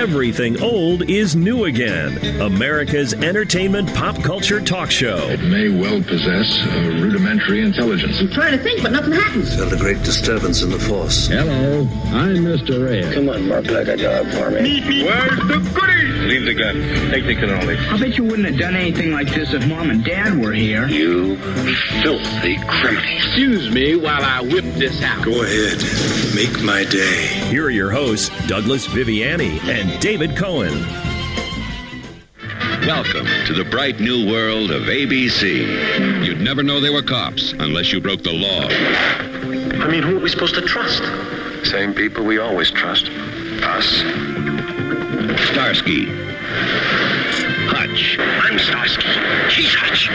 Everything Old is New Again, America's entertainment pop culture talk show. It may well possess a rudimentary intelligence. I'm trying to think, but nothing happens. Felt a great disturbance in the force. Hello, I'm Mr. Red. Come on, Mark, like a job for me. Where's the goodies? Leave the gun. Take the cannoli. I bet you wouldn't have done anything like this if Mom and Dad were here. You filthy criminal. Excuse me while I whip this out. Go ahead. Make my day. Here are your hosts, Douglas Viviani and David Cohen. Welcome to the bright new world of ABC. You'd never know they were cops unless you broke the law. I mean, who are we supposed to trust? Same people we always trust. Us. Starsky. Hutch. I'm Starsky. He's Hutch.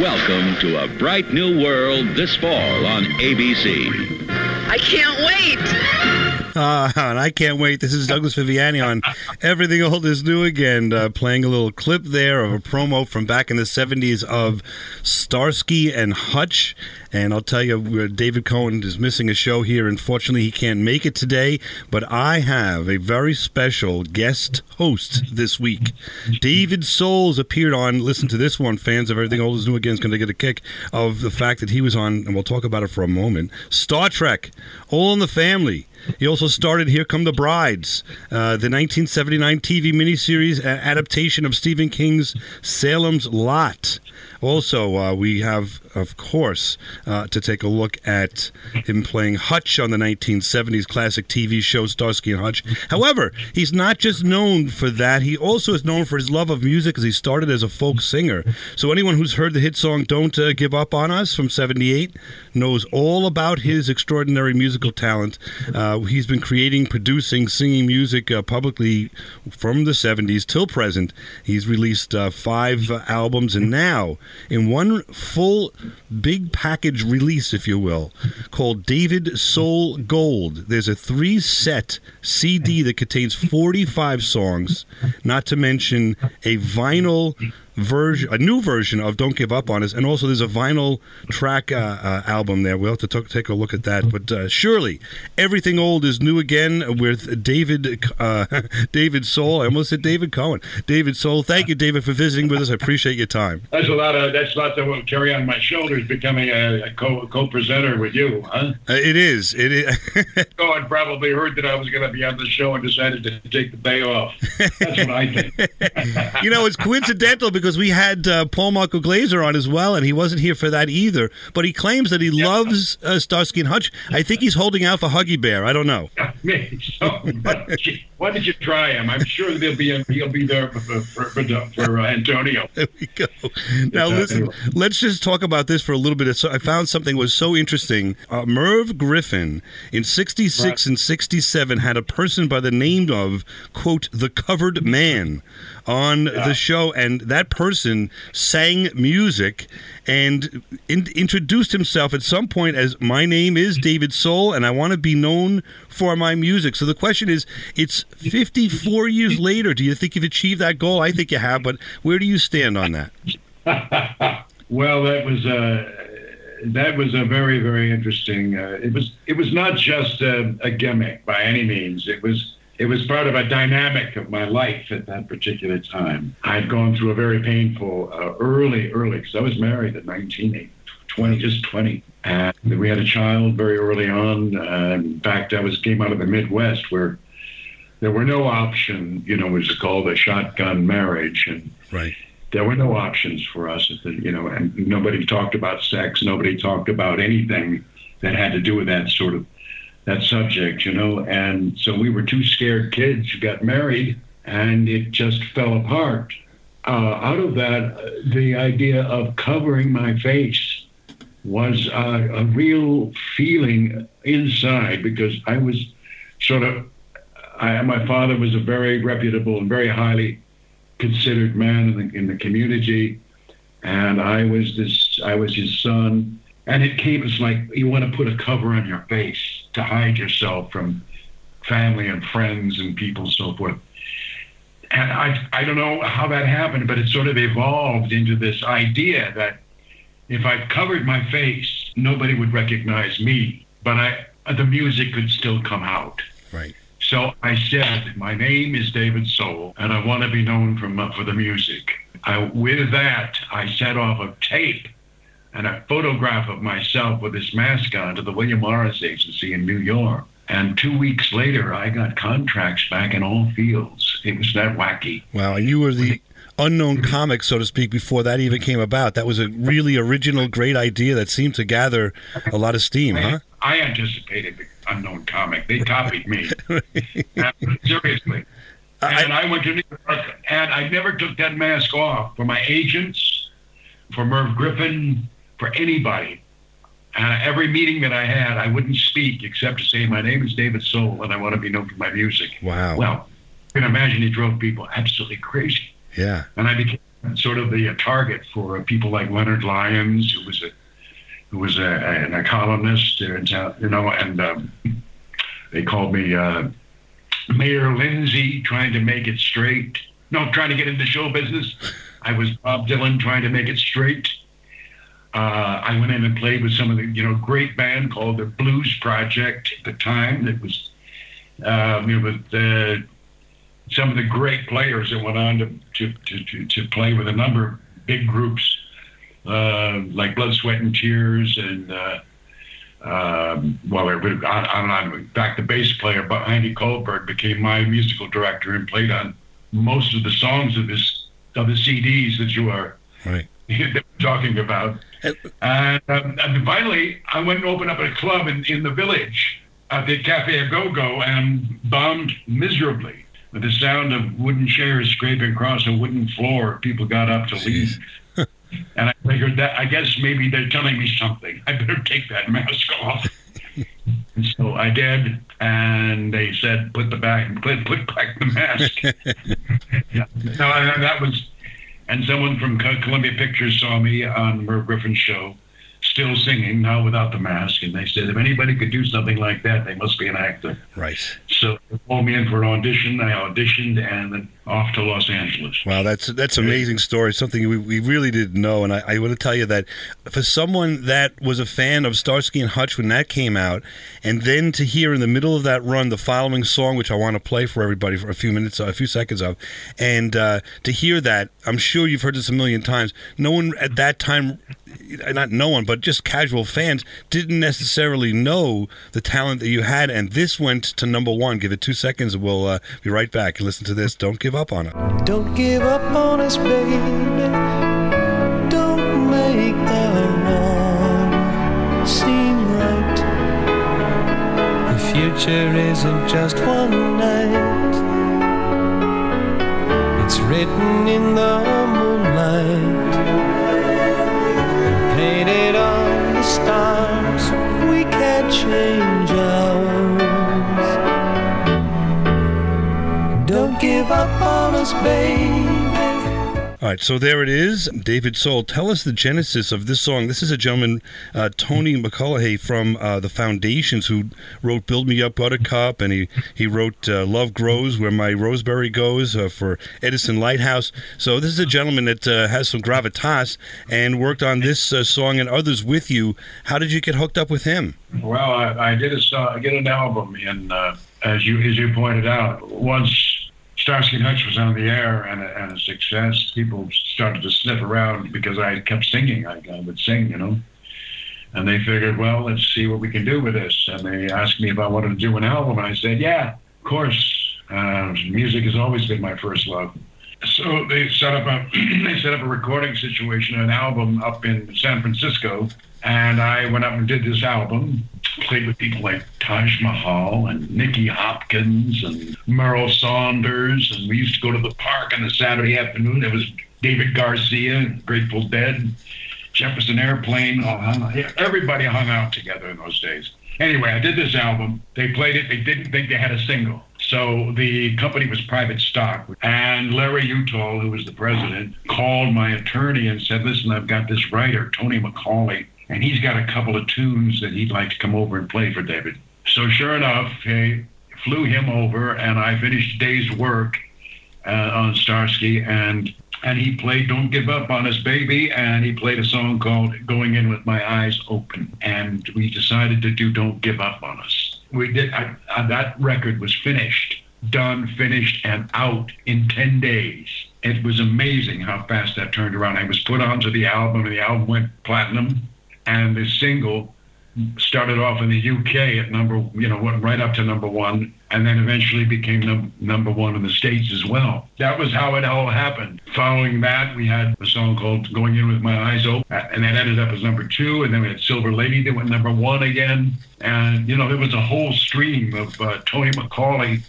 Welcome to a bright new world this fall on ABC. I can't wait. Uh, and I can't wait. This is Douglas Viviani on Everything Old is New Again, uh, playing a little clip there of a promo from back in the 70s of Starsky and Hutch. And I'll tell you, David Cohen is missing a show here. Unfortunately, he can't make it today, but I have a very special guest host this week. David Soules appeared on, listen to this one, fans of Everything Old is New Again is going to get a kick of the fact that he was on, and we'll talk about it for a moment, Star Trek, All in the Family. He also started Here Come the Brides, uh, the 1979 TV miniseries adaptation of Stephen King's Salem's Lot. Also, uh, we have, of course, uh, to take a look at him playing Hutch on the 1970s classic TV show Starsky and Hutch. However, he's not just known for that, he also is known for his love of music as he started as a folk singer. So, anyone who's heard the hit song Don't uh, Give Up on Us from 78 knows all about his extraordinary musical talent. Uh, he's been creating, producing, singing music uh, publicly from the 70s till present. He's released uh, five albums, and now in one full big package release, if you will, called David Soul Gold. There's a three set CD that contains 45 songs, not to mention a vinyl version, a new version of "Don't Give Up on Us," and also there's a vinyl track uh, uh, album there. We'll have to t- take a look at that. But uh, surely, everything old is new again with David uh, David Soul. I almost said David Cohen. David Soul. Thank you, David, for visiting with us. I appreciate your time. That's a lot of that's a lot to carry on my shoulders. Becoming a, a co co presenter with you, huh? Uh, it is. It is. Cohen probably heard that I was going to be on the show and decided to take the day off. That's what I think. you know, it's coincidental because we had uh, Paul Michael Glaser on as well, and he wasn't here for that either. But he claims that he yeah. loves uh, Starsky and Hutch. I think he's holding out for Huggy Bear. I don't know. so, why did you try him? I'm sure he'll be he'll be there for for, for, for uh, Antonio. There we go. Now listen, let's just talk about this for a little bit. So I found something was so interesting. Uh, Merv Griffin in '66 right. and '67 had a person by the name of quote the Covered Man on yeah. the show, and that person sang music and in, introduced himself at some point as my name is David Soul, and I want to be known for my music. So the question is, it's 54 years later. Do you think you've achieved that goal? I think you have, but where do you stand on that? well, that was a that was a very very interesting. Uh, it was it was not just a, a gimmick by any means. It was it was part of a dynamic of my life at that particular time. I'd gone through a very painful uh, early, early, because I was married at 19, 20, just 20. And we had a child very early on. Uh, in fact, I was came out of the Midwest where there were no options. You know, it was called a shotgun marriage, and right. there were no options for us. The, you know, and nobody talked about sex. Nobody talked about anything that had to do with that sort of that subject, you know. And so we were two scared kids who got married, and it just fell apart. Uh, out of that, the idea of covering my face was uh, a real feeling inside because I was sort of. I, my father was a very reputable and very highly considered man in the, in the community, and I was this. I was his son, and it came as like you want to put a cover on your face to hide yourself from family and friends and people and so forth. And I, I don't know how that happened, but it sort of evolved into this idea that if I covered my face, nobody would recognize me, but I, the music could still come out. Right. So I said, my name is David Soul, and I want to be known from, uh, for the music. I, with that, I set off a tape and a photograph of myself with this mask on to the William Morris Agency in New York. And two weeks later, I got contracts back in all fields. It was that wacky. Wow. And you were the unknown comic, so to speak, before that even came about. That was a really original, great idea that seemed to gather a lot of steam, I, huh? I anticipated the unknown comic. They copied me. Seriously. And I, I went to New York, and I never took that mask off for my agents, for Merv Griffin, for anybody. And every meeting that I had, I wouldn't speak except to say, My name is David Soul, and I want to be known for my music. Wow. Well, you can imagine it drove people absolutely crazy. Yeah. And I became sort of the target for people like Leonard Lyons, who was a who was a, a, a columnist there in town, you know, and um, they called me uh, Mayor Lindsay, trying to make it straight. No, trying to get into show business. I was Bob Dylan, trying to make it straight. Uh, I went in and played with some of the, you know, great band called the Blues Project at the time. That was, um, know, with uh, some of the great players that went on to to, to, to, to play with a number of big groups uh, like Blood, Sweat, and Tears, and uh, um, well, on, on, on. In fact, the bass player, Andy Kulberg, became my musical director and played on most of the songs of his of the CDs that you are right. Talking about. And, um, and, finally, I went and opened up a club in, in the village at the Cafe Au Go Go and bombed miserably with the sound of wooden chairs scraping across a wooden floor. People got up to leave. and I figured that I guess maybe they're telling me something. I better take that mask off. and so I did, and they said, "Put the back, put put back the mask." yeah. No, that was, and someone from Columbia Pictures saw me on Merv Griffin's show, still singing now without the mask, and they said if anybody could do something like that, they must be an actor. Right. So they called me in for an audition. I auditioned, and off to Los Angeles. Wow, that's that's amazing story. Something we, we really didn't know, and I, I want to tell you that for someone that was a fan of Starsky and Hutch when that came out, and then to hear in the middle of that run the following song, which I want to play for everybody for a few minutes, a few seconds of, and uh, to hear that, I'm sure you've heard this a million times. No one at that time, not no one, but just casual fans didn't necessarily know the talent that you had, and this went to number one. Give it two seconds, we'll uh, be right back. Listen to this. Don't give up on it. Don't give up on us, baby. Don't make the wrong seem right. The future isn't just one night. It's written in the moonlight, painted on the stars. We can't change ours. Give up on us, baby. All right, so there it is. David Soul, tell us the genesis of this song. This is a gentleman, uh, Tony McCullough from uh, the Foundations, who wrote "Build Me Up, Buttercup," and he he wrote uh, "Love Grows Where My Rosemary Goes" uh, for Edison Lighthouse. So this is a gentleman that uh, has some gravitas and worked on this uh, song and others with you. How did you get hooked up with him? Well, I, I did a I did an album, and as you as you pointed out, once Starsky and Hutch was on the air and a, and a success. People started to sniff around because I kept singing. I, I would sing, you know. And they figured, well, let's see what we can do with this. And they asked me if I wanted to do an album. And I said, yeah, of course. Uh, music has always been my first love. So they set up a they set up a recording situation, an album up in San Francisco, and I went up and did this album. Played with people like Taj Mahal and Nicky Hopkins and Merl Saunders, and we used to go to the park on a Saturday afternoon. There was David Garcia, Grateful Dead, Jefferson Airplane. Everybody hung out together in those days. Anyway, I did this album. They played it. They didn't think they had a single. So the company was private stock. And Larry Uttal, who was the president, called my attorney and said, listen, I've got this writer, Tony Macaulay, and he's got a couple of tunes that he'd like to come over and play for David. So sure enough, he flew him over, and I finished day's work uh, on Starsky, and and he played "Don't Give Up on Us, Baby," and he played a song called "Going In with My Eyes Open," and we decided to do "Don't Give Up on Us." We did. I, uh, that record was finished, done, finished, and out in ten days. It was amazing how fast that turned around. I was put onto the album, and the album went platinum, and the single started off in the UK at number, you know, went right up to number one, and then eventually became num- number one in the States as well. That was how it all happened. Following that, we had a song called Going In With My Eyes Open, and that ended up as number two, and then we had Silver Lady that went number one again. And, you know, there was a whole stream of uh, Tony Macaulay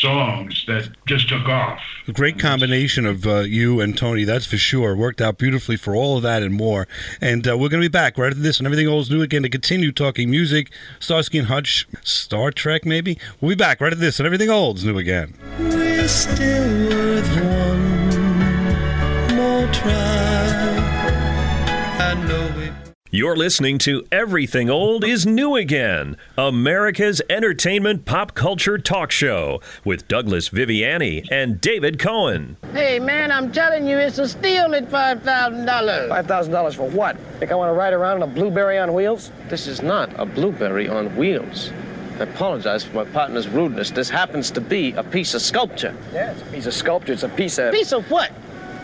songs that just took off. A great combination of uh, you and Tony, that's for sure. Worked out beautifully for all of that and more. And uh, we're going to be back right after this and everything old is new again to continue talking music, Starsky and Hutch, Star Trek maybe. We'll be back right after this and everything old is new again. We're still worth one more try. You're listening to Everything Old is New Again, America's entertainment pop culture talk show with Douglas Viviani and David Cohen. Hey, man, I'm telling you, it's a steal at $5,000. $5,000 for what? Think I want to ride around in a blueberry on wheels? This is not a blueberry on wheels. I apologize for my partner's rudeness. This happens to be a piece of sculpture. Yeah, it's a piece of sculpture. It's a piece of. Piece of what?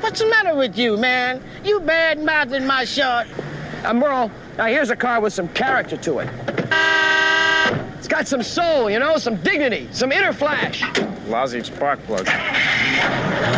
What's the matter with you, man? You bad mouthing my shot. Uh, Merle, now here's a car with some character to it. It's got some soul, you know, some dignity, some inner flash. Lousy spark plug.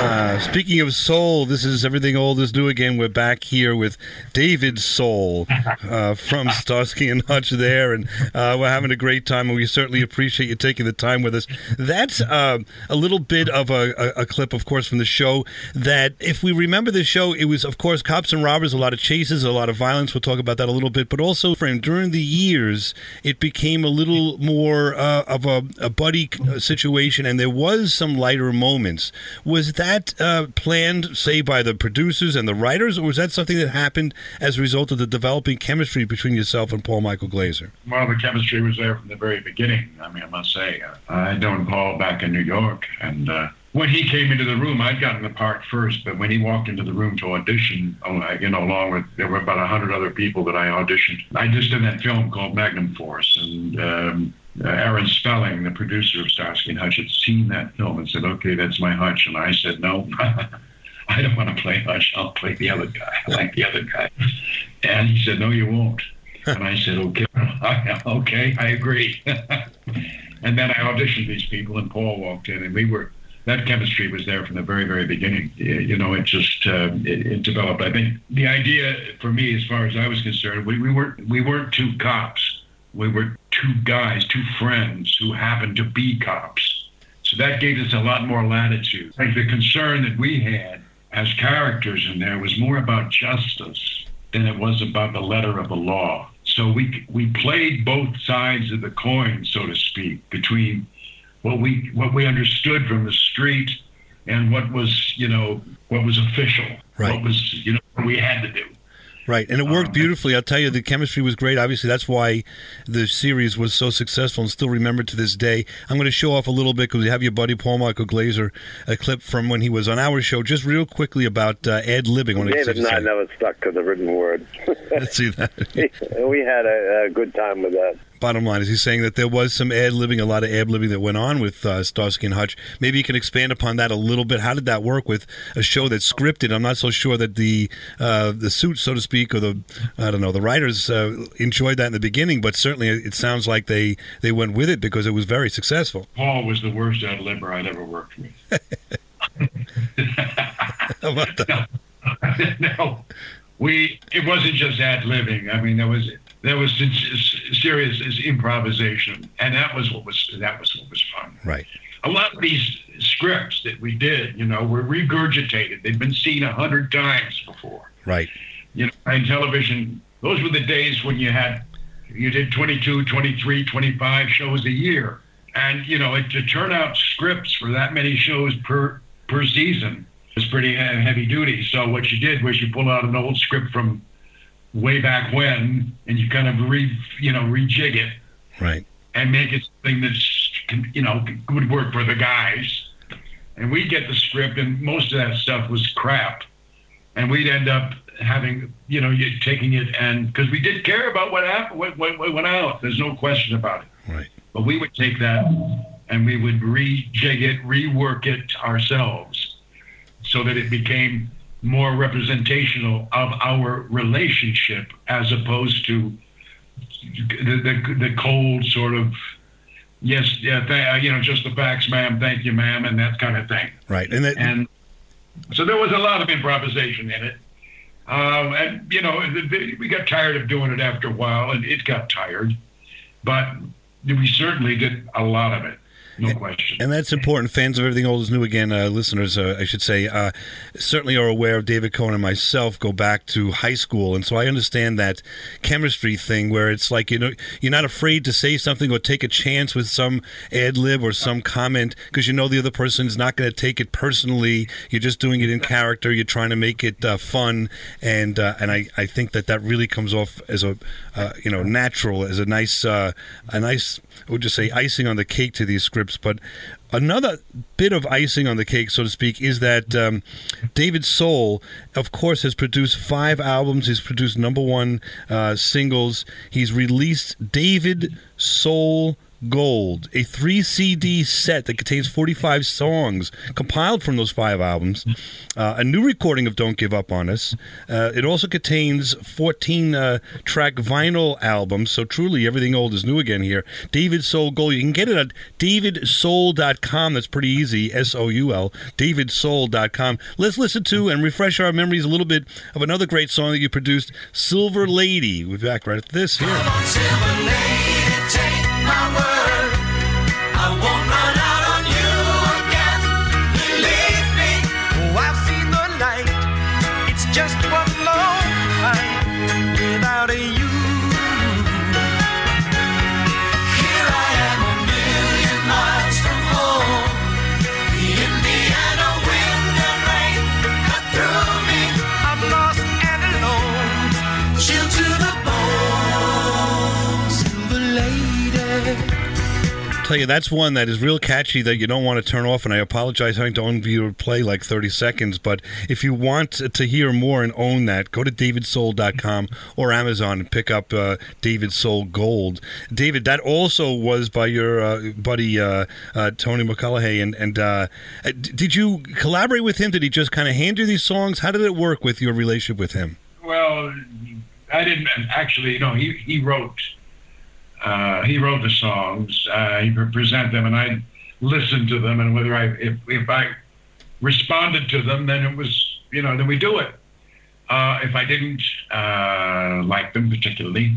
Uh, speaking of soul, this is everything old is new again. We're back here with David Soul uh, from Starsky and Hutch there, and uh, we're having a great time, and we certainly appreciate you taking the time with us. That's uh, a little bit of a, a, a, clip, of course, from the show. That if we remember the show, it was, of course, cops and robbers, a lot of chases, a lot of violence. We'll talk about that a little bit, but also, friend, during the years, it became a little more uh, of a, a buddy situation, and there was some lighter moments. Was that uh, planned, say, by the producers and the writers, or was that something that happened as a result of the developing chemistry between yourself and Paul Michael Glaser? Well, the chemistry was there from the very beginning. I mean, I must say, uh, I'd known Paul back in New York, and uh, when he came into the room, I'd gotten the part first, but when he walked into the room to audition, oh, you know, along with there were about a hundred other people that I auditioned. I just did that film called Magnum Force, and um, uh, Aaron Spelling, the producer of Starsky and Hutch, had seen that film and said, "Okay, that's my Hutch," and I said, "No." I don't want to play Hutch. I'll play the other guy. I like the other guy. And he said, No, you won't. And I said, Okay, okay, I agree. and then I auditioned these people, and Paul walked in, and we were that chemistry was there from the very, very beginning. You know, it just uh, it, it, developed. I think the idea for me, as far as I was concerned, we, we weren't we weren't two cops. We were two guys, two friends who happened to be cops. So that gave us a lot more latitude. Like the concern that we had as characters in there was more about justice than it was about the letter of the law. So we we played both sides of the coin, so to speak, between what we what we understood from the street and what was you know what was official, right. what was you know what we had to do. Right, and it worked beautifully. I'll tell you, the chemistry was great. Obviously, that's why the series was so successful and still remembered to this day. I'm going to show off a little bit because we have your buddy Paul Michael Glaser a clip from when he was on our show, just real quickly about uh, ad libbing. David and I never stuck to the written word. Let's see that. we had a, a good time with that bottom line is he's saying that there was some ad libbing, a lot of ad libbing that went on with uh, Starsky and Hutch. Maybe you can expand upon that a little bit. How did that work with a show that's scripted? I'm not so sure that the uh, the suit, so to speak, or the I don't know, the writers uh, enjoyed that in the beginning, but certainly it sounds like they they went with it because it was very successful. Paul was the worst ad libber I'd ever worked with. How about that? No. no, we it wasn't just ad libbing. I mean, there was there was serious improvisation, and that was what was that was what was fun. Right. A lot of these scripts that we did, you know, were regurgitated. They'd been seen a hundred times before. Right. You know, in television, those were the days when you had you did 22, 23, 25 shows a year, and you know, it, to turn out scripts for that many shows per per season was pretty heavy duty. So what you did was you pull out an old script from way back when, and you kind of re you know rejig it, right, and make it something that's you know would work for the guys. And we get the script, and most of that stuff was crap, and we'd end up having you know taking it and because we did care about what happened what, what, what went out. There's no question about it. Right. But we would take that and we would rejig it, rework it ourselves so that it became more representational of our relationship as opposed to the, the, the cold sort of yes yeah th- you know just the facts ma'am thank you ma'am and that kind of thing. Right and that, and so there was a lot of improvisation in it. Um, and you know we got tired of doing it after a while and it got tired. But we certainly did a lot of it no question. And that's important. Fans of Everything Old is New Again, uh, listeners, uh, I should say, uh, certainly are aware of David Cohen and myself go back to high school. And so I understand that chemistry thing where it's like, you know, you're not afraid to say something or take a chance with some ad lib or some comment because you know the other person's not going to take it personally. You're just doing it in character. You're trying to make it uh, fun. And uh, and I, I think that that really comes off as a, uh, you know, natural, as a nice, a nice, I would just say icing on the cake to these scripts. But another bit of icing on the cake, so to speak, is that um, David Soul, of course, has produced five albums. He's produced number one uh, singles. He's released David Soul. Gold, a three CD set that contains 45 songs compiled from those five albums, uh, a new recording of Don't Give Up on Us. Uh, it also contains 14 uh, track vinyl albums, so truly everything old is new again here. David Soul Gold, you can get it at davidsoul.com. That's pretty easy, S O U L, davidsoul.com. Let's listen to and refresh our memories a little bit of another great song that you produced, Silver Lady. We're back right at this here my world. Tell you that's one that is real catchy that you don't want to turn off. And I apologize, I don't you play like 30 seconds. But if you want to hear more and own that, go to davidsoul.com or Amazon and pick up uh, David Soul Gold. David, that also was by your uh, buddy uh, uh Tony McCullagh. And, and uh, did you collaborate with him? Did he just kind of hand you these songs? How did it work with your relationship with him? Well, I didn't actually. Know, he he wrote uh, he wrote the songs. Uh, he would present them, and I listened to them. And whether I, if, if I responded to them, then it was, you know, then we do it. Uh, if I didn't uh, like them particularly,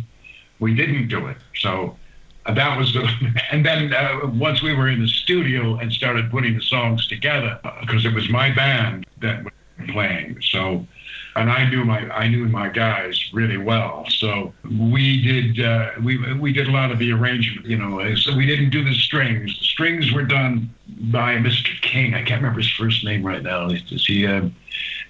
we didn't do it. So uh, that was the. And then once we were in the studio and started putting the songs together, because it was my band that was playing. So and I knew my I knew my guys really well. So we did uh, we we did a lot of the arrangement. You know, so we didn't do the strings. The strings were done by Mr. King. I can't remember his first name right now. Is he? Uh,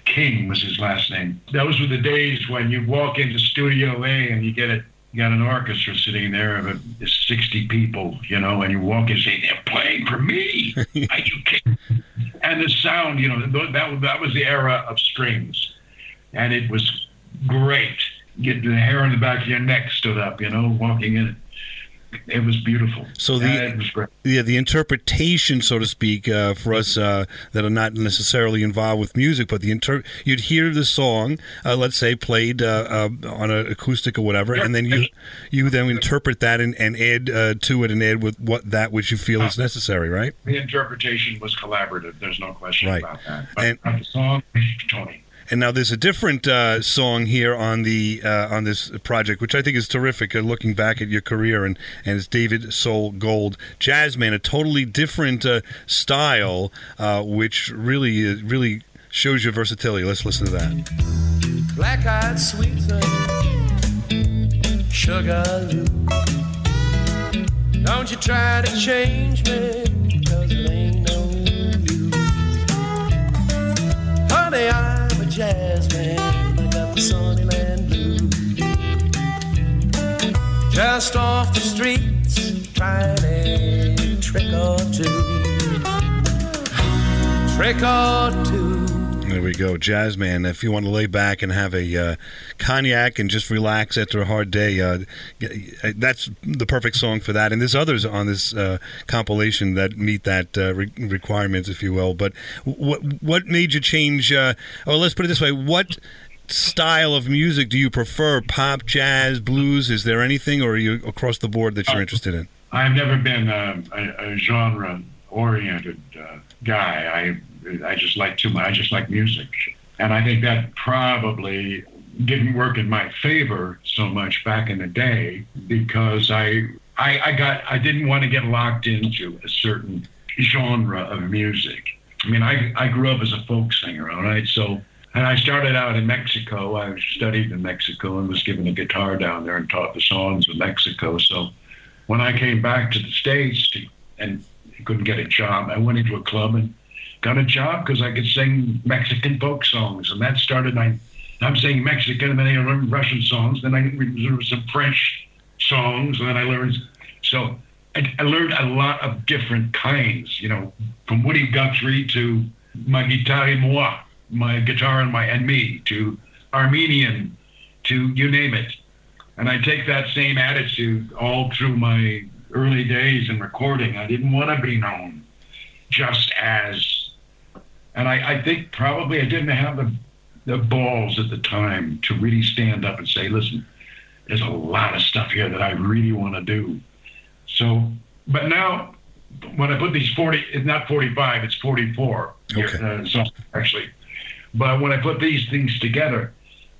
King was his last name. Those were the days when you walk into Studio A and you get it. You got an orchestra sitting there of 60 people, you know, and you walk in and say, they're playing for me. Are you kidding? And the sound, you know, that, that was the era of strings and it was great. Get the hair on the back of your neck stood up, you know, walking in. It it was beautiful. So the yeah, the interpretation, so to speak, uh, for us uh, that are not necessarily involved with music, but the inter- you'd hear the song, uh, let's say, played uh, uh, on an acoustic or whatever, and then you you then interpret that and, and add uh, to it and add with what that which you feel is necessary, right? The interpretation was collaborative. There's no question right. about that. But and, the song, Tony. And now there's a different uh, song here on the uh, on this project, which I think is terrific. Uh, looking back at your career, and and it's David Soul Gold, Jazzman, a totally different uh, style, uh, which really uh, really shows your versatility. Let's listen to that. Black eyed sweet sugar Don't you try to change me, cause it ain't no. Honey, I jasmine. I got the Sunnyland blues. Just off the streets, trying a trick or two. Trick or two. There we go, jazz man. If you want to lay back and have a uh, cognac and just relax after a hard day, uh, that's the perfect song for that. And there's others on this uh, compilation that meet that uh, re- requirements, if you will. But what what made you change? Uh, or let's put it this way: what style of music do you prefer? Pop, jazz, blues? Is there anything, or are you across the board that you're interested in? I've never been a, a, a genre-oriented uh, guy. I I just like too much. I just like music, and I think that probably didn't work in my favor so much back in the day because I I, I got I didn't want to get locked into a certain genre of music. I mean, I I grew up as a folk singer, all right, so. And I started out in Mexico. I studied in Mexico and was given a guitar down there and taught the songs of Mexico. So when I came back to the States to, and couldn't get a job, I went into a club and got a job because I could sing Mexican folk songs, and that started. I, I'm singing Mexican, and then I learned Russian songs. Then I learned some French songs, and then I learned. So I, I learned a lot of different kinds. You know, from Woody Guthrie to my guitar et moi, my guitar and my and me, to Armenian, to you name it. And I take that same attitude all through my early days in recording. I didn't want to be known just as and I, I, think probably I didn't have the, the balls at the time to really stand up and say, listen, there's a lot of stuff here that I really want to do. So, but now when I put these 40, it's not 45, it's 44. Okay. Uh, so actually, but when I put these things together,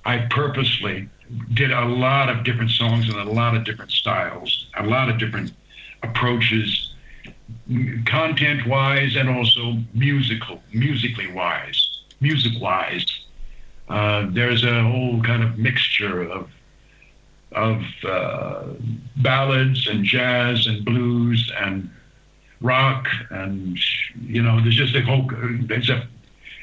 I purposely did a lot of different songs and a lot of different styles, a lot of different approaches content wise and also musical musically wise music wise uh, there's a whole kind of mixture of of uh, ballads and jazz and blues and rock and you know there's just a whole it's a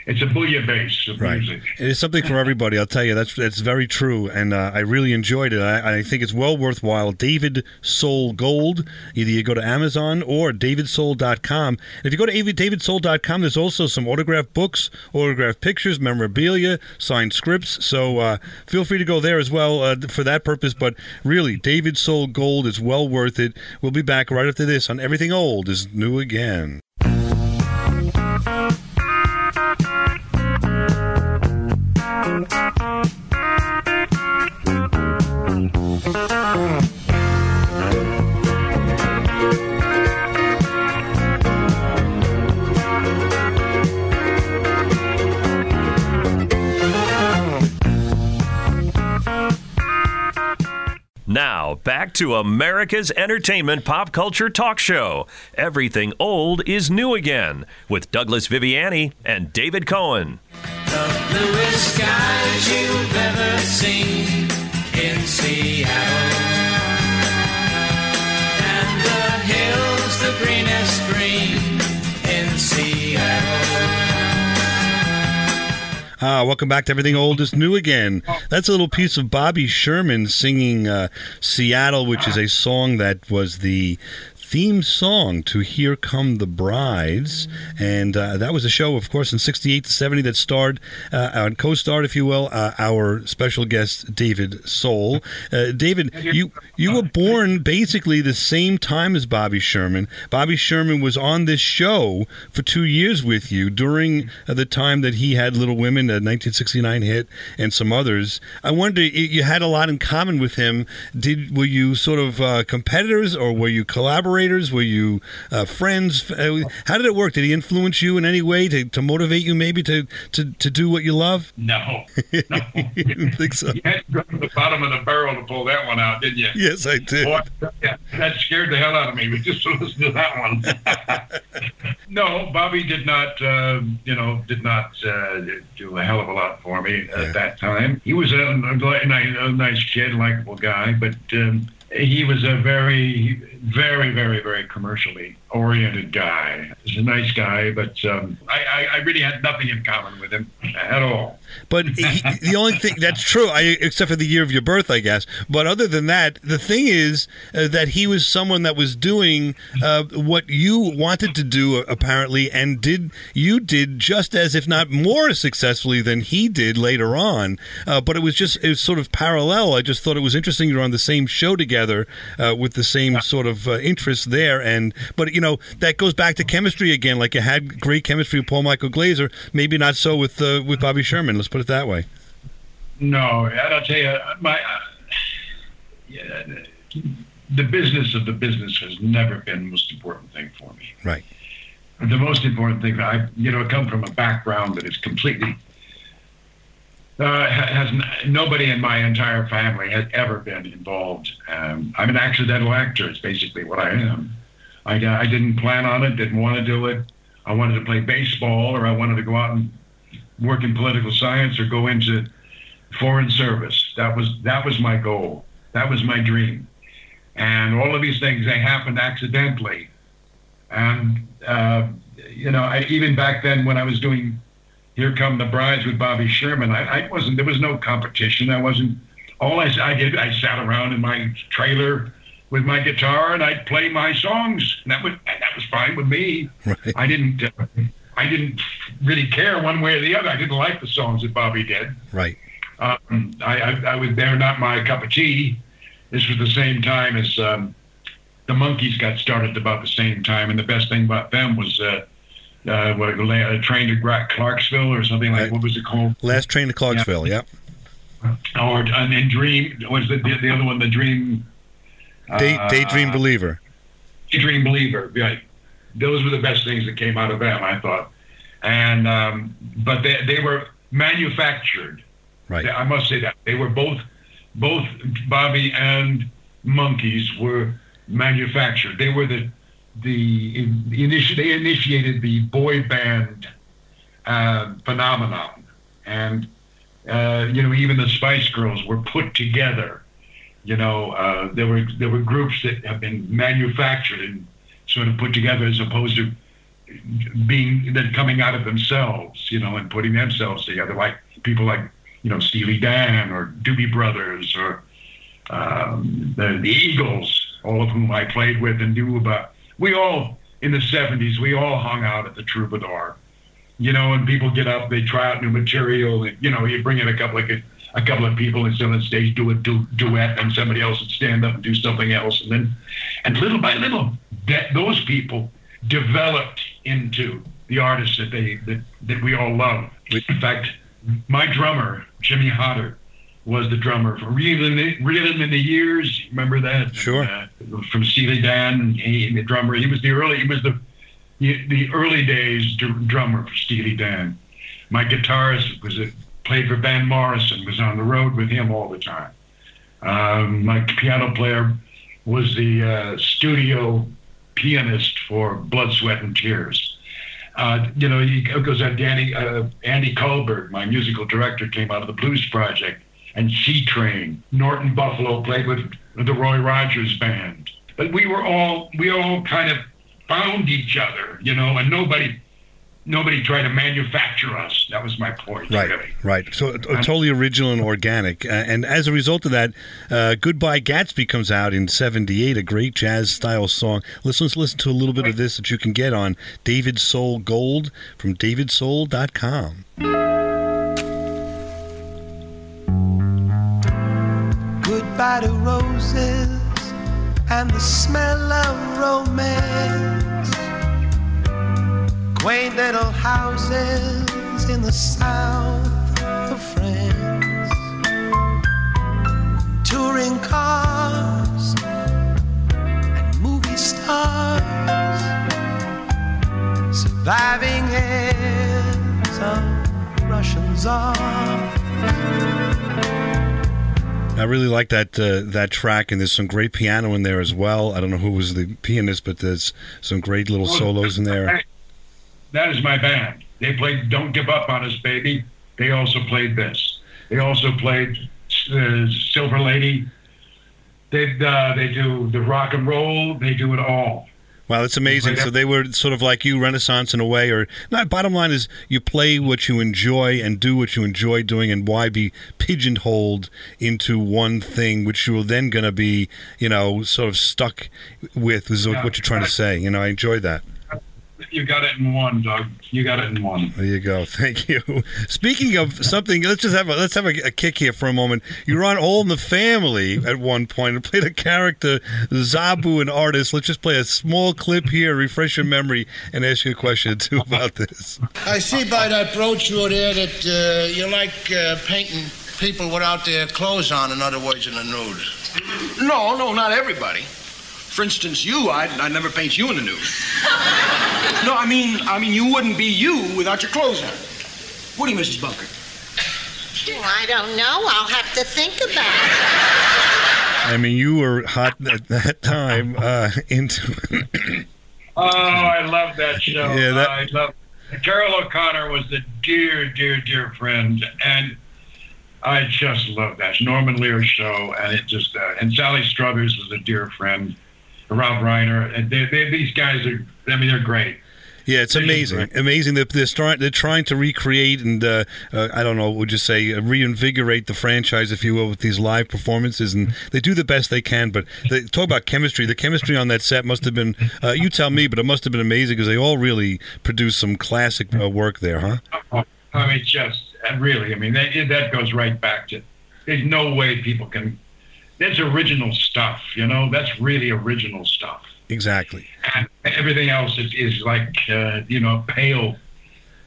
it's a bouillabaisse of right. music. It is something for everybody. I'll tell you that's that's very true, and uh, I really enjoyed it. I, I, think it's well worthwhile. David Soul Gold. Either you go to Amazon or davidsoul.com. If you go to davidsoul.com, there's also some autographed books, autographed pictures, memorabilia, signed scripts. So uh, feel free to go there as well uh, for that purpose. But really, David Soul Gold is well worth it. We'll be back right after this on Everything Old is New Again. Now, back to America's entertainment pop culture talk show. Everything old is new again with Douglas Viviani and David Cohen. The bluest skies you've ever seen in Seattle. And the hills, the greenest green in Seattle. Ah, welcome back to Everything Old is New Again. That's a little piece of Bobby Sherman singing uh, Seattle, which is a song that was the theme song to Here Come the Brides. And uh, that was a show, of course, in 68 to 70 that starred, uh, co starred, if you will, uh, our special guest, David Soul. Uh, David, you, you were born basically the same time as Bobby Sherman. Bobby Sherman was on this show for two years with you during uh, the time that he had Little Women, a 1969 hit, and some others. I wonder, you had a lot in common with him. Did Were you sort of uh, competitors or were you collaborators? Were you uh, friends? Uh, how did it work? Did he influence you in any way to, to motivate you maybe to, to, to do what you love? No. no. you think so? You had to go to the bottom of the barrel to pull that one out, didn't you? Yes, I did. Boy, yeah, that scared the hell out of me. We just listened to that one. no, Bobby did not, uh, you know, did not uh, do a hell of a lot for me yeah. at that time. He was a, a, a nice kid, likable guy, but um, he was a very, very, very, very commercially oriented guy. He's a nice guy, but um, I, I, I, really had nothing in common with him at all. But he, the only thing that's true, I, except for the year of your birth, I guess. But other than that, the thing is uh, that he was someone that was doing uh, what you wanted to do, apparently, and did you did just as, if not more successfully than he did later on. Uh, but it was just it was sort of parallel. I just thought it was interesting you're on the same show together uh, with the same sort of uh, interests there. And but you know that goes back to chemistry again. Like you had great chemistry with Paul Michael Glaser, maybe not so with uh, with Bobby Sherman. Let's put it that way. No, I'll tell you, my uh, yeah, the business of the business has never been the most important thing for me. Right. The most important thing I, you know, come from a background that is completely uh, has nobody in my entire family has ever been involved. Um, I'm an accidental actor. It's basically what I am. I, I didn't plan on it. Didn't want to do it. I wanted to play baseball, or I wanted to go out and work in political science, or go into foreign service. That was that was my goal. That was my dream. And all of these things they happened accidentally. And uh, you know, I, even back then when I was doing here Come the Brides with Bobby Sherman. I, I wasn't, there was no competition. I wasn't, all I, I did, I sat around in my trailer with my guitar and I'd play my songs. And that was, that was fine with me. Right. I didn't, uh, I didn't really care one way or the other. I didn't like the songs that Bobby did. Right. Um, I, I, I was, they're not my cup of tea. This was the same time as, um, the Monkees got started about the same time, and the best thing about them was uh, uh, what a train to Clarksville or something like. Right. What was it called? Last train to Clarksville. Yeah. Yep. Or and then Dream was the, the, the other one, the Dream. Day, uh, Daydream Believer. Daydream Believer. Right. Those were the best things that came out of them, I thought. And um, but they they were manufactured. Right. I must say that they were both both Bobby and Monkees were manufactured. They were the the, initi- they initiated the boy band uh, phenomenon, and uh, you know even the Spice Girls were put together. You know uh, there were there were groups that have been manufactured and sort of put together as opposed to being then coming out of themselves. You know and putting themselves together like people like you know Steely Dan or Doobie Brothers or um, the, the Eagles, all of whom I played with and knew about we all in the 70s we all hung out at the troubadour. You know and people get up they try out new material and, you know you bring in a couple of a couple of people and sit on stage do a du- duet and somebody else would stand up and do something else and then and little by little that those people developed into the artists that they that, that we all love. In fact my drummer jimmy hodder was the drummer for Rhythm, Rhythm in the Years. Remember that? Sure. Uh, from Steely Dan, he, the drummer. He was the early. He was the the early days drummer for Steely Dan. My guitarist was a, played for Van Morrison. Was on the road with him all the time. Um, my piano player was the uh, studio pianist for Blood, Sweat, and Tears. Uh, you know, he goes on Danny, uh, Andy Kulberg, my musical director, came out of the Blues Project and Seatrain. Norton Buffalo played with the Roy Rogers band. But we were all we all kind of found each other, you know, and nobody nobody tried to manufacture us. That was my point. Right, really. right. So uh, totally original and organic. Uh, and as a result of that, uh, "Goodbye Gatsby" comes out in '78, a great jazz style song. Let's, let's listen to a little bit of this that you can get on David Soul Gold from DavidSoul.com. to roses and the smell of romance. Quaint little houses in the south of France. Touring cars and movie stars. Surviving heirs of Russian czars. I really like that uh, that track, and there's some great piano in there as well. I don't know who was the pianist, but there's some great little solos in there. That is my band. They played "Don't Give Up on Us, Baby." They also played this. They also played uh, "Silver Lady." They uh, they do the rock and roll. They do it all. Wow, that's amazing. So they were sort of like you, Renaissance in a way, or not. Bottom line is, you play what you enjoy and do what you enjoy doing, and why be pigeonholed into one thing, which you're then going to be, you know, sort of stuck with. Is Yeah. what you're trying to say. You know, I enjoy that. You got it in one, Doug. You got it in one. There you go. Thank you. Speaking of something, let's just have a, let's have a, a kick here for a moment. You were on All in the Family at one point and played a character, Zabu, an artist. Let's just play a small clip here, refresh your memory, and ask you a question or two about this. I see by that brochure there that uh, you like uh, painting people without their clothes on, in other words, in the nude. No, no, not everybody. For instance, you, I'd, I'd never paint you in the nude. no, I mean, I mean, you wouldn't be you without your clothes on. What do you, Mrs. Bunker? Well, I don't know. I'll have to think about it. I mean, you were hot at that time uh, into. Oh, I love that show. Yeah, that- I love. Carroll O'Connor was a dear, dear, dear friend, and I just love that Norman Lear show, and it just uh, and Sally Struthers was a dear friend, Rob Reiner, and they, they, these guys are. I mean, they're great. Yeah, it's amazing. Amazing that they're trying they're trying to recreate and uh, uh, I don't know, would you say uh, reinvigorate the franchise, if you will, with these live performances, and they do the best they can. But they talk about chemistry. The chemistry on that set must have been uh, you tell me, but it must have been amazing because they all really produced some classic uh, work there, huh? Oh, I mean, just really, I mean, that, that goes right back to. There's no way people can. That's original stuff, you know. That's really original stuff. Exactly. and everything else is, is like uh, you know a pale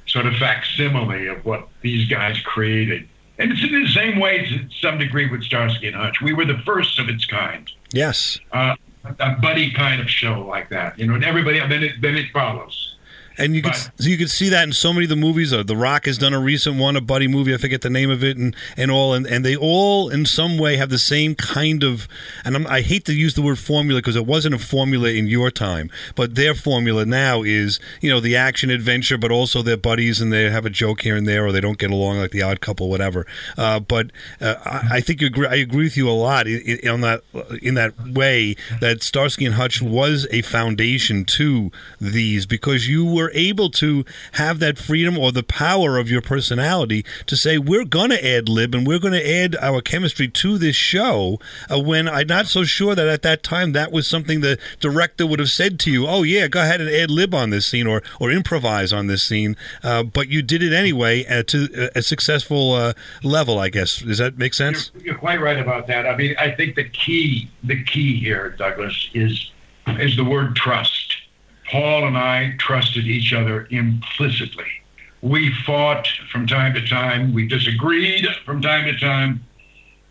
sort of facsimile of what these guys created and it's in the same way to some degree with starsky and hutch we were the first of its kind Yes. uh, a buddy kind of show like that you know and everybody then it then it follows And you could so you could see that in so many of the movies. Uh, the Rock has done a recent one, a buddy movie. I forget the name of it, and, and all. And, and they all, in some way, have the same kind of. And I'm, I hate to use the word formula because it wasn't a formula in your time, but their formula now is you know the action adventure, but also they're buddies and they have a joke here and there, or they don't get along like the Odd Couple, whatever. Uh, but uh, I, I think you agree, I agree with you a lot in, in, on that in that way that Starsky and Hutch was a foundation to these because you were able to have that freedom or the power of your personality to say we're going to ad lib and we're going to add our chemistry to this show uh, when I'm not so sure that at that time that was something the director would have said to you oh yeah go ahead and ad lib on this scene or or improvise on this scene uh, but you did it anyway uh, to a successful uh, level I guess. Does that make sense? You're quite right about that. I mean i think the key the key here douglas is is the word trust paul and i trusted each other implicitly. We fought from time to time. We disagreed from time to time.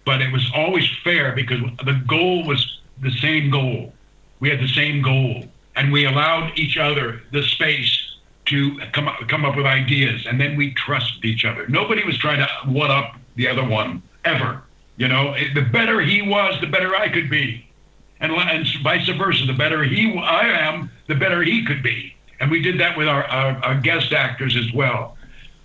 But it was always fair because the goal was the same goal. We had the same goal. And we allowed each other the space to come up, come up with ideas. And then we trusted each other. Nobody was trying to one up the other one ever. You know the better he was the better i could be and, and vice versa. The better he i am the better he could be. And we did that with our, our, our guest actors as well.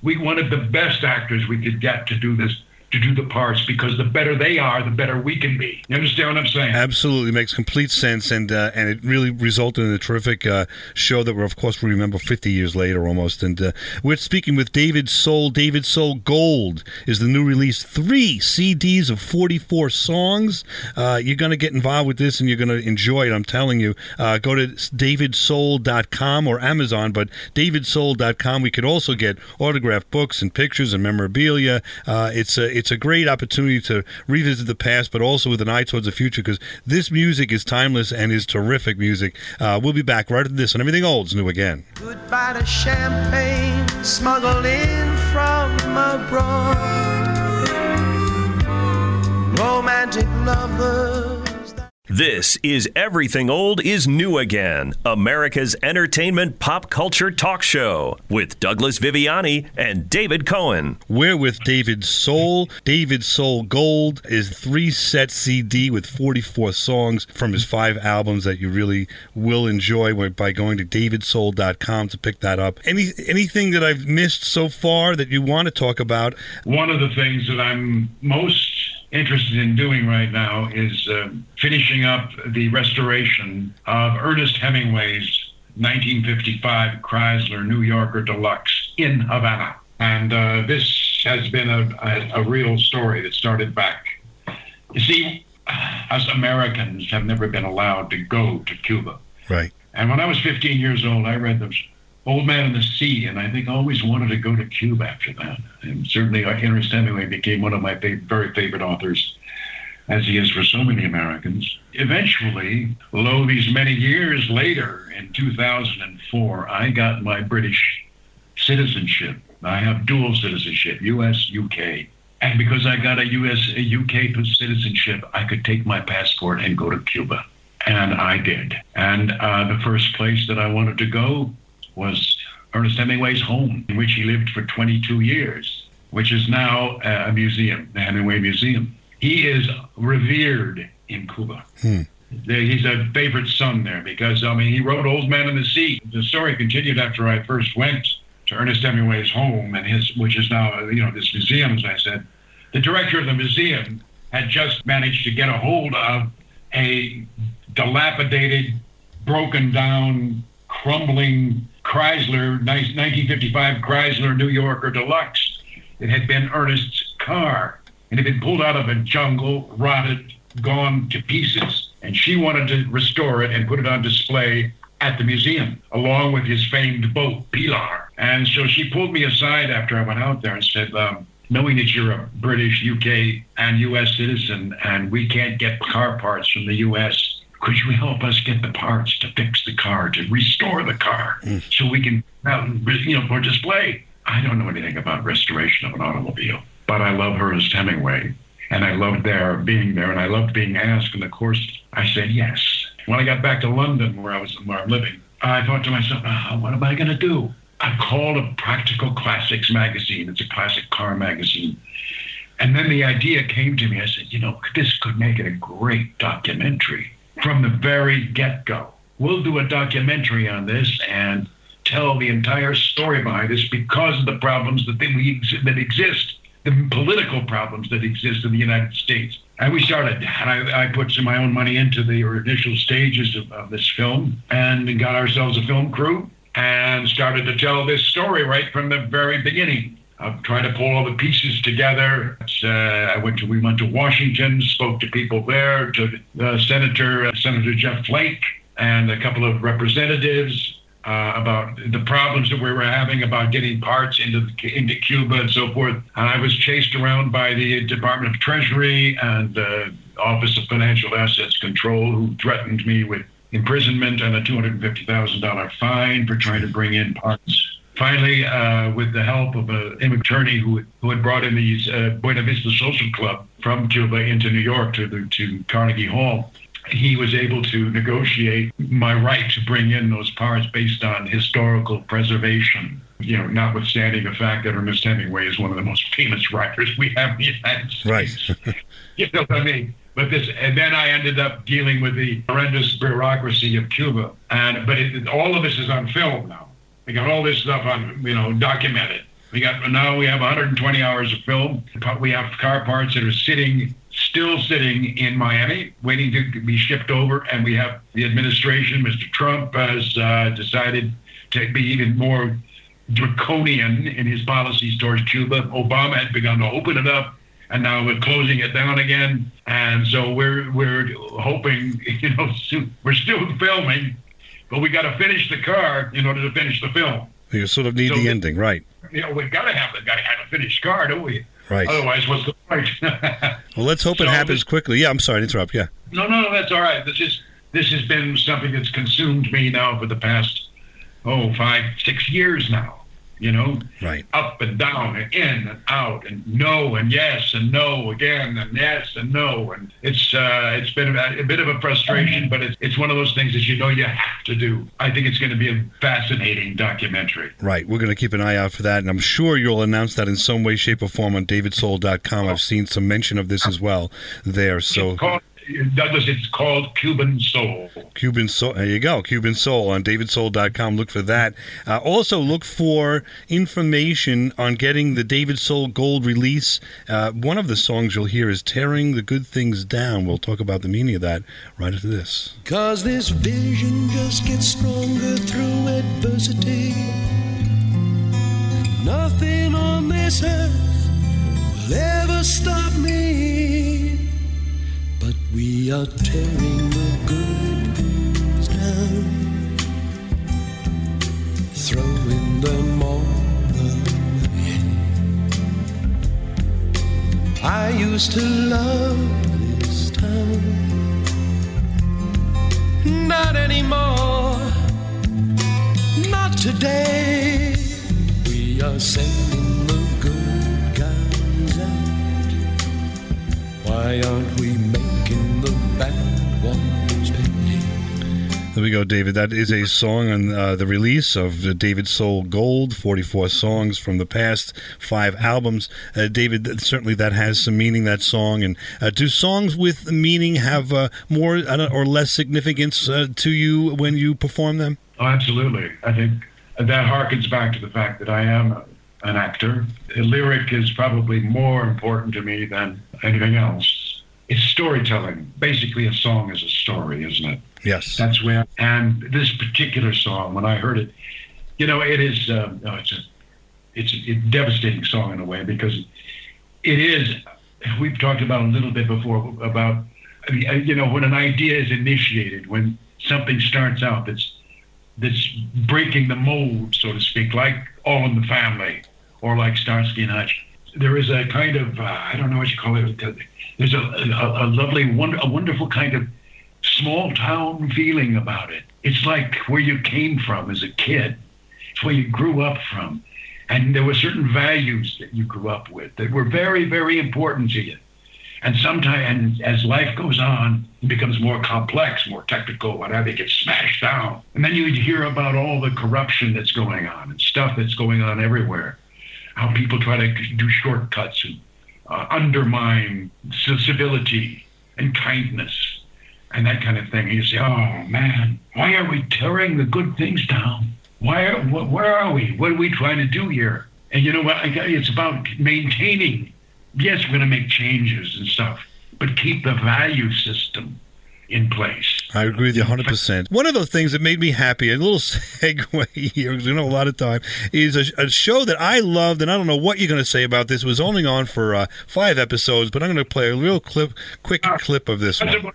We wanted the best actors we could get to do this to do the parts because the better they are the better we can be you understand what i'm saying Absolutely makes complete sense, and uh, and it really resulted in a terrific uh, show that we're of course we remember 50 years later almost. And uh, we're speaking with David Soul. David Soul Gold is the new release, three CDs of 44 songs. Uh, you're going to get involved with this, and you're going to enjoy it. I'm telling you. Uh, go to davidsoul.com or Amazon, but davidsoul.com. We could also get autographed books and pictures and memorabilia. Uh, it's a it's a great opportunity to revisit the past, but also with an eye towards the future because this music is timeless and is terrific music. Uh, we'll be back right after this and Everything Old's New Again. Goodbye to champagne smuggled in from abroad. Romantic lovers. This is Everything Old is New Again, America's entertainment pop culture talk show with Douglas Viviani and David Cohen. We're with David Soul. David Soul Gold is three set CD with 44 songs from his five albums that you really will enjoy by going to davidsoul.com to pick that up. Any anything that I've missed so far that you want to talk about? one of the things that I'm most interested in doing right now is uh, finishing up the restoration of Ernest Hemingway's 1955 Chrysler New Yorker Deluxe in Havana. And uh, this has been a, a, a real story that started back. You see, us Americans have never been allowed to go to Cuba. Right. And when I was 15 years old, I read those Old Man in the Sea, and I think I always wanted to go to Cuba after that. And certainly, uh, Ernest Hemingway became one of my very favorite authors, as he is for so many Americans. Eventually, lo, these many years later, in 2004, I got my British citizenship. I have dual citizenship, U.S., UK. And because I got a U.S., a UK citizenship, I could take my passport and go to Cuba. And I did. And uh, the first place that I wanted to go was Ernest Hemingway's home, in which he lived for 22 years, which is now a museum, the Hemingway Museum. He is revered in Cuba. Hmm. He's a favorite son there because, I mean, he wrote Old Man in the Sea. The story continued after I first went to Ernest Hemingway's home, and his, which is now, you know, this museum, as I said. The director of the museum had just managed to get a hold of a dilapidated, broken down, crumbling Chrysler, 1955 Chrysler New Yorker Deluxe. It had been Ernest's car. It had been pulled out of a jungle, rotted, gone to pieces. And she wanted to restore it and put it on display at the museum, along with his famed boat, Pilar. And so she pulled me aside after I went out there and said, um, knowing that you're a British, UK, and US citizen, and we can't get car parts from the US, could you help us get the parts to fix the car, to restore the car, mm. so we can, you know, for display? I don't know anything about restoration of an automobile, but I love Ernest Hemingway, and I loved there being there, and I loved being asked. And of course, I said yes. When I got back to London, where I was, where I'm living, I thought to myself, oh, what am I going to do? I called a Practical Classics magazine. It's a classic car magazine. And then the idea came to me. I said, you know, this could make it a great documentary from the very get go. We'll do a documentary on this and tell the entire story behind this because of the problems that, we, that exist, the political problems that exist in the United States. And we started, and I, I put some of my own money into the initial stages of, of this film and got ourselves a film crew and started to tell this story right from the very beginning. I'm trying to pull all the pieces together. Uh, I went to we went to Washington, spoke to people there, to Senator uh, Senator Jeff Flake and a couple of representatives uh, about the problems that we were having about getting parts into into Cuba and so forth. And I was chased around by the Department of Treasury and the Office of Financial Assets Control, who threatened me with imprisonment and a $250,000 fine for trying to bring in parts finally, uh, with the help of an attorney who, who had brought in the uh, Buena Vista Social Club from Cuba into New York to, the, to Carnegie Hall, he was able to negotiate my right to bring in those parts based on historical preservation. You know, notwithstanding the fact that Ernest Hemingway is one of the most famous writers we have in the United States. Right. you know what I mean? But this, and then I ended up dealing with the horrendous bureaucracy of Cuba. And but it, all of this is on film now. We got all this stuff on, you know, documented. We got now we have 120 hours of film. We have car parts that are sitting, still sitting in Miami, waiting to be shipped over. And we have the administration, Mr. Trump, has uh, decided to be even more draconian in his policies towards Cuba. Obama had begun to open it up, and now we're closing it down again. And so we're we're hoping, you know, we're still filming but we got to finish the car in order to finish the film. You sort of need so the, ending, right? You know, we've got to have the guy have a finished car, don't we? Right. Otherwise, what's the point? well, let's hope so it happens quickly. Yeah, I'm sorry to interrupt. Yeah. No, no, no, that's all right. This is this has been something that's consumed me now for the past oh five, six years now you know? Right. Up and down and in and out and no and yes and no again and yes and no. And it's uh, it's been a, a bit of a frustration, but it's, it's one of those things that you know you have to do. I think it's going to be a fascinating documentary. Right. We're going to keep an eye out for that. And I'm sure you'll announce that in some way, shape, or form on davidsoul.com. I've seen some mention of this as well there. So. It's called, Douglas, it's called Cuban Soul. Cuban Soul. There you go. Cuban Soul on davidsoul.com. Look for that. Uh, also, look for information on getting the David Soul Gold release. Uh, one of the songs you'll hear is Tearing the Good Things Down. We'll talk about the meaning of that right after this. Cause this vision just gets stronger through adversity. Nothing on this earth will ever stop me. We are tearing the good down, throwing them all away. I used to love this town. Not anymore, not today. We are sending the good guys out. Why aren't we we go, David. That is a song on uh, the release of the David Soul Gold, 44 songs from the past five albums. Uh, David, certainly that has some meaning, that song. And uh, do songs with meaning have uh, more or less significance uh, to you when you perform them? Oh, absolutely. I think that harkens back to the fact that I am an actor. The lyric is probably more important to me than anything else. It's storytelling. Basically, a song is a story, isn't it? Yes. That's where, and this particular song, when I heard it, you know, it is, uh, no, it's a, it's a devastating song in a way because it is, we've talked about a little bit before about, you know, when an idea is initiated, when something starts out that's, that's breaking the mold, so to speak, like All in the Family or like Starsky and Hutch. There is a kind of, uh, I don't know what you call it, there's a, a, a lovely, wonder, a wonderful kind of small town feeling about it. It's like where you came from as a kid. It's where you grew up from. And there were certain values that you grew up with that were very, very important to you. And sometimes, as life goes on, it becomes more complex, more technical, whatever, it gets smashed down. And then you hear about all the corruption that's going on and stuff that's going on everywhere. How people try to do shortcuts and uh, undermine civility and kindness and that kind of thing. You say, "Oh man, why are we tearing the good things down? Why? Are, wh- where are we? What are we trying to do here?" And you know what? It's about maintaining. Yes, we're going to make changes and stuff, but keep the value system in place. I agree with you 100%. One of those things that made me happy, a little segue here, because we don't have a lot of time, is a, a, show that I loved, and I don't know what you're going to say about this. It was only on for uh, five episodes, but I'm going to play a real clip, quick clip of this one.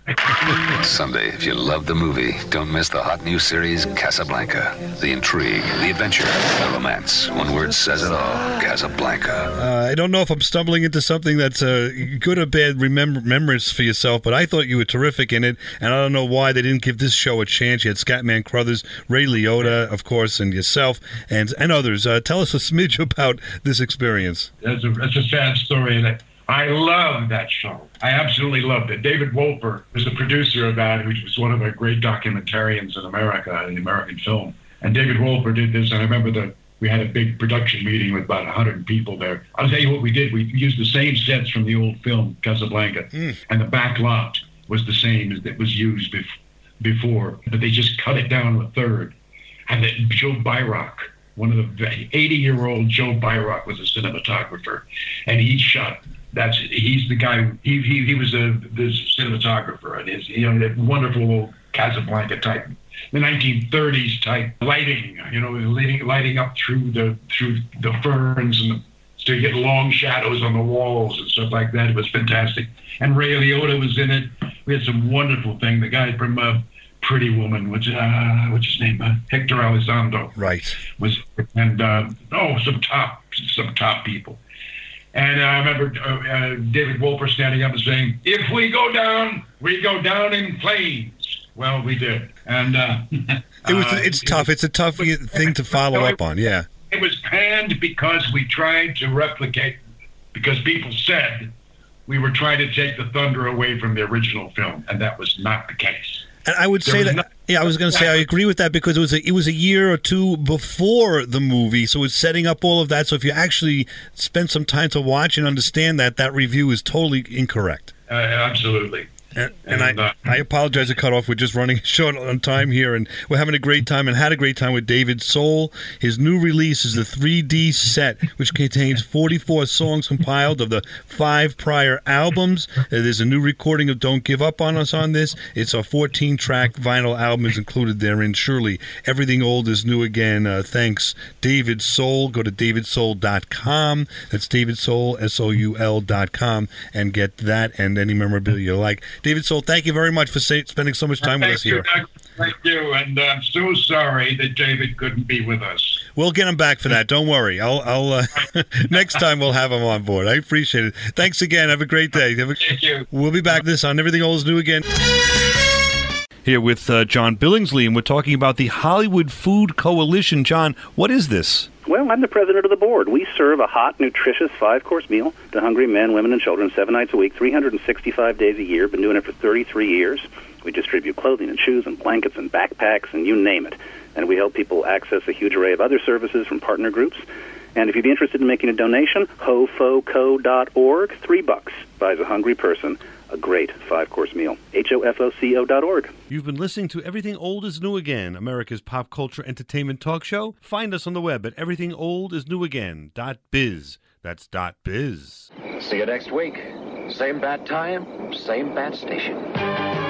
Sunday, if you love the movie, don't miss the hot new series Casablanca. The intrigue, the adventure, the romance. One word says it all Casablanca. Uh, I don't know if I'm stumbling into something that's a good or bad remember- remembrance for yourself, but I thought you were terrific in it, and I don't know why they didn't give this show a chance. You had Scatman Crothers, Ray Liotta, of course, and yourself, and and others. Uh, tell us a smidge about this experience. That's a, that's a sad story. And I I love that show. I absolutely loved it. David Wolper was the producer of that, who was one of the great documentarians in America, in American film. And David Wolper did this, and I remember the we had a big production meeting with about 100 people there. I'll tell you what we did. We used the same sets from the old film Casablanca, mm. and the back lot was the same as that was used bef- before, but they just cut it down a third. And that Joe Biroc, one of the 80 year old Joe Biroc was a cinematographer, and he shot. That's he's the guy. He he, he was a the cinematographer, and his you know that wonderful old Casablanca type, the 1930s type lighting. You know, lighting lighting up through the through the ferns and the to get long shadows on the walls and stuff like that. It was fantastic. And Ray Liotta was in it. We had some wonderful thing. The guy from uh, Pretty Woman, which uh, what's his name? Uh, Hector Elizondo. Right. Was and uh, oh, some top some top people. And uh, I remember uh, uh, David Wolper standing up and saying, "If we go down, we go down in flames." Well, we did, and uh, it was. It's tough. It's a tough thing to follow up on. Yeah. It was panned because we tried to replicate, because people said we were trying to take the thunder away from the original film, and that was not the case. And I would There say that. no- yeah, I was going to say I agree with that because it was a, it was a year or two before the movie, so it's setting up all of that. So if you actually spend some time to watch and understand that, that review is totally incorrect. Uh, absolutely. And, and I, I apologize to cut off. We're just running short on time here, and we're having a great time and had a great time with David Soul. His new release is the 3D set, which contains 44 songs compiled of the five prior albums. Uh, there's a new recording of Don't Give Up on Us on this. It's a 14 track vinyl album is included therein. Surely everything old is new again. Uh, thanks, David Soul. Go to davidsoul.com. That's David Soul, S O U L.com, and get that and any memorabilia you like. David Soul, thank you very much for say, spending so much time with us you, here. Doug. Thank you, and I'm so sorry that David couldn't be with us. We'll get him back for that. Don't worry. I'll. I'll uh, next time we'll have him on board. I appreciate it. Thanks again. Have a great day. A, Thank you. We'll be back this on Everything Old is New again. Here with uh, John Billingsley, and we're talking about the Hollywood Food Coalition. John, what is this? Well, I'm the president of the board. We serve a hot, nutritious five course meal to hungry men, women, and children seven nights a week, 365 days a year. Been doing it for 33 years. We distribute clothing and shoes and blankets and backpacks and you name it. And we help people access a huge array of other services from partner groups. And if you'd be interested in making a donation, hofoco.org, three bucks buys a hungry person a great five course meal. H O F O C O dot org. You've been listening to Everything Old is New Again, America's pop culture entertainment talk show. Find us on the web at everythingoldisnewagain.biz. That's dot .biz. See you next week. Same bat time, same bat station.